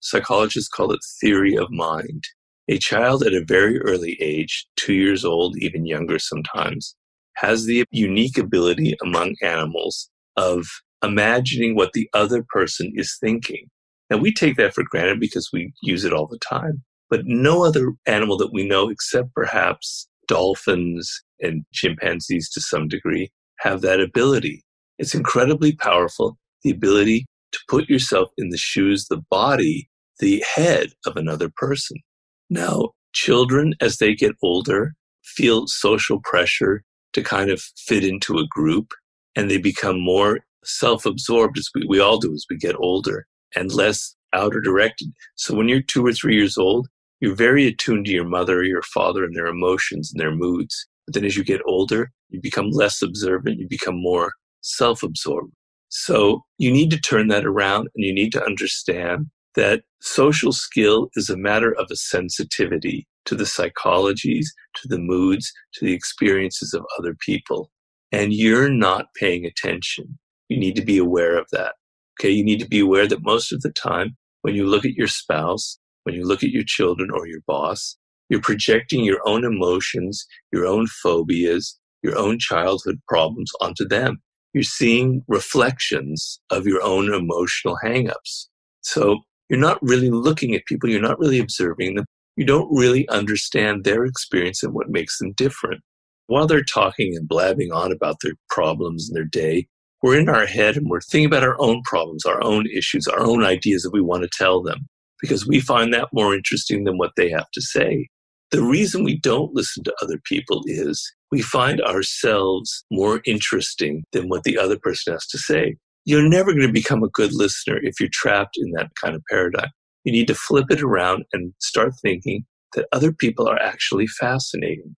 Psychologists call it theory of mind. A child at a very early age, two years old, even younger sometimes, has the unique ability among animals of imagining what the other person is thinking. Now, we take that for granted because we use it all the time, but no other animal that we know, except perhaps dolphins and chimpanzees to some degree, have that ability. It's incredibly powerful, the ability to put yourself in the shoes, the body, the head of another person. Now, children, as they get older, feel social pressure to kind of fit into a group and they become more self absorbed as we, we all do as we get older and less outer directed. So when you're two or three years old, you're very attuned to your mother or your father and their emotions and their moods. But then as you get older, you become less observant, you become more self absorbed. So you need to turn that around and you need to understand that social skill is a matter of a sensitivity to the psychologies, to the moods, to the experiences of other people. And you're not paying attention. You need to be aware of that. Okay. You need to be aware that most of the time when you look at your spouse, when you look at your children or your boss, you're projecting your own emotions, your own phobias, your own childhood problems onto them. You're seeing reflections of your own emotional hangups. So you're not really looking at people. You're not really observing them. You don't really understand their experience and what makes them different. While they're talking and blabbing on about their problems and their day, we're in our head and we're thinking about our own problems, our own issues, our own ideas that we want to tell them because we find that more interesting than what they have to say. The reason we don't listen to other people is we find ourselves more interesting than what the other person has to say. You're never going to become a good listener if you're trapped in that kind of paradigm. You need to flip it around and start thinking that other people are actually fascinating.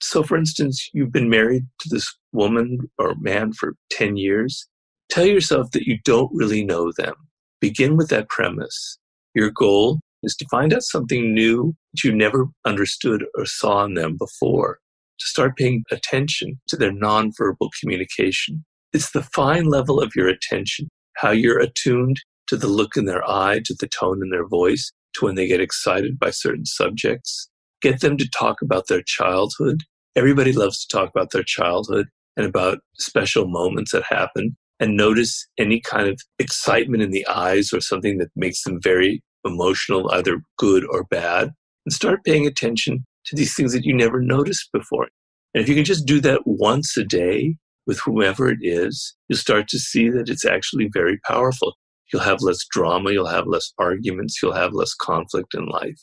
So, for instance, you've been married to this woman or man for 10 years. Tell yourself that you don't really know them. Begin with that premise. Your goal is to find out something new that you never understood or saw in them before, to start paying attention to their nonverbal communication. It's the fine level of your attention, how you're attuned to the look in their eye, to the tone in their voice, to when they get excited by certain subjects. Get them to talk about their childhood. Everybody loves to talk about their childhood and about special moments that happen and notice any kind of excitement in the eyes or something that makes them very emotional, either good or bad, and start paying attention to these things that you never noticed before. And if you can just do that once a day with whoever it is, you'll start to see that it's actually very powerful. You'll have less drama, you'll have less arguments, you'll have less conflict in life.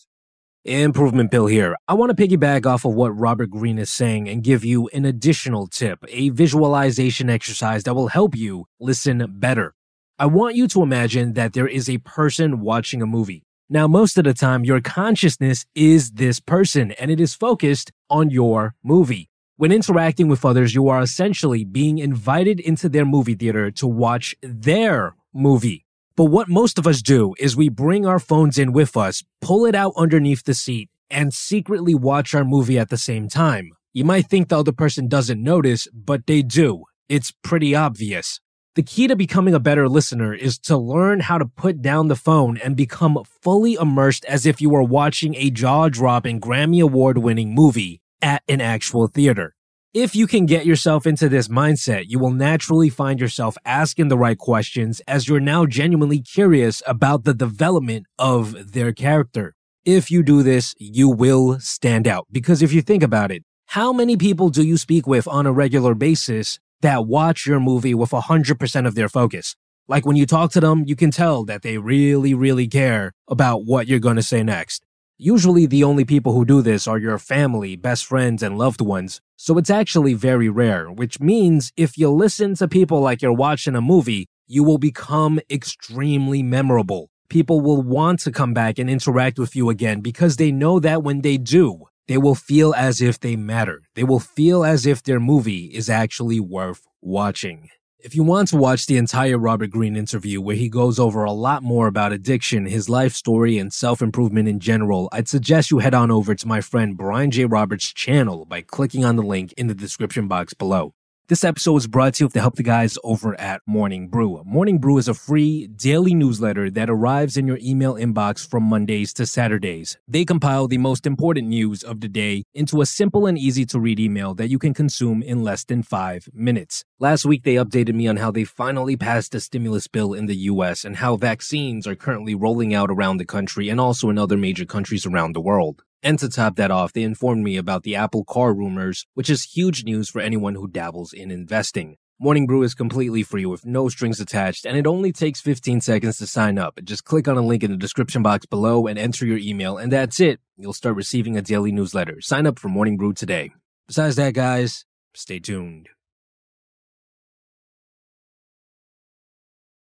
Improvement Pill here. I want to piggyback off of what Robert Greene is saying and give you an additional tip, a visualization exercise that will help you listen better. I want you to imagine that there is a person watching a movie. Now, most of the time, your consciousness is this person and it is focused on your movie. When interacting with others, you are essentially being invited into their movie theater to watch their movie. But what most of us do is we bring our phones in with us, pull it out underneath the seat, and secretly watch our movie at the same time. You might think the other person doesn't notice, but they do. It's pretty obvious. The key to becoming a better listener is to learn how to put down the phone and become fully immersed as if you were watching a jaw dropping Grammy Award winning movie at an actual theater. If you can get yourself into this mindset, you will naturally find yourself asking the right questions as you're now genuinely curious about the development of their character. If you do this, you will stand out. Because if you think about it, how many people do you speak with on a regular basis that watch your movie with 100% of their focus? Like when you talk to them, you can tell that they really, really care about what you're going to say next. Usually, the only people who do this are your family, best friends, and loved ones, so it's actually very rare, which means if you listen to people like you're watching a movie, you will become extremely memorable. People will want to come back and interact with you again because they know that when they do, they will feel as if they matter. They will feel as if their movie is actually worth watching. If you want to watch the entire Robert Greene interview where he goes over a lot more about addiction, his life story, and self improvement in general, I'd suggest you head on over to my friend Brian J. Roberts' channel by clicking on the link in the description box below. This episode is brought to you with the help the guys over at Morning Brew. Morning Brew is a free daily newsletter that arrives in your email inbox from Mondays to Saturdays. They compile the most important news of the day into a simple and easy to read email that you can consume in less than five minutes. Last week, they updated me on how they finally passed a stimulus bill in the US and how vaccines are currently rolling out around the country and also in other major countries around the world. And to top that off, they informed me about the Apple car rumors, which is huge news for anyone who dabbles in investing. Morning Brew is completely free with no strings attached, and it only takes 15 seconds to sign up. Just click on a link in the description box below and enter your email, and that's it. You'll start receiving a daily newsletter. Sign up for Morning Brew today. Besides that, guys, stay tuned.